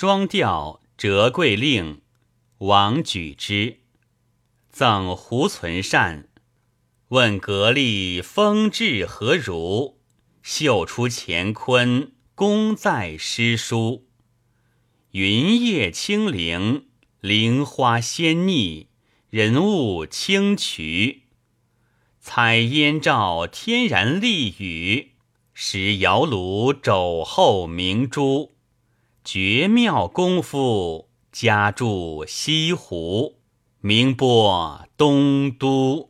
双调折桂令，王举之。赠胡存善。问格力风致何如？秀出乾坤，功在诗书。云叶清灵，灵花鲜腻，人物清癯。采烟照天然丽语，使窑炉肘后明珠。绝妙功夫，家住西湖，名播东都。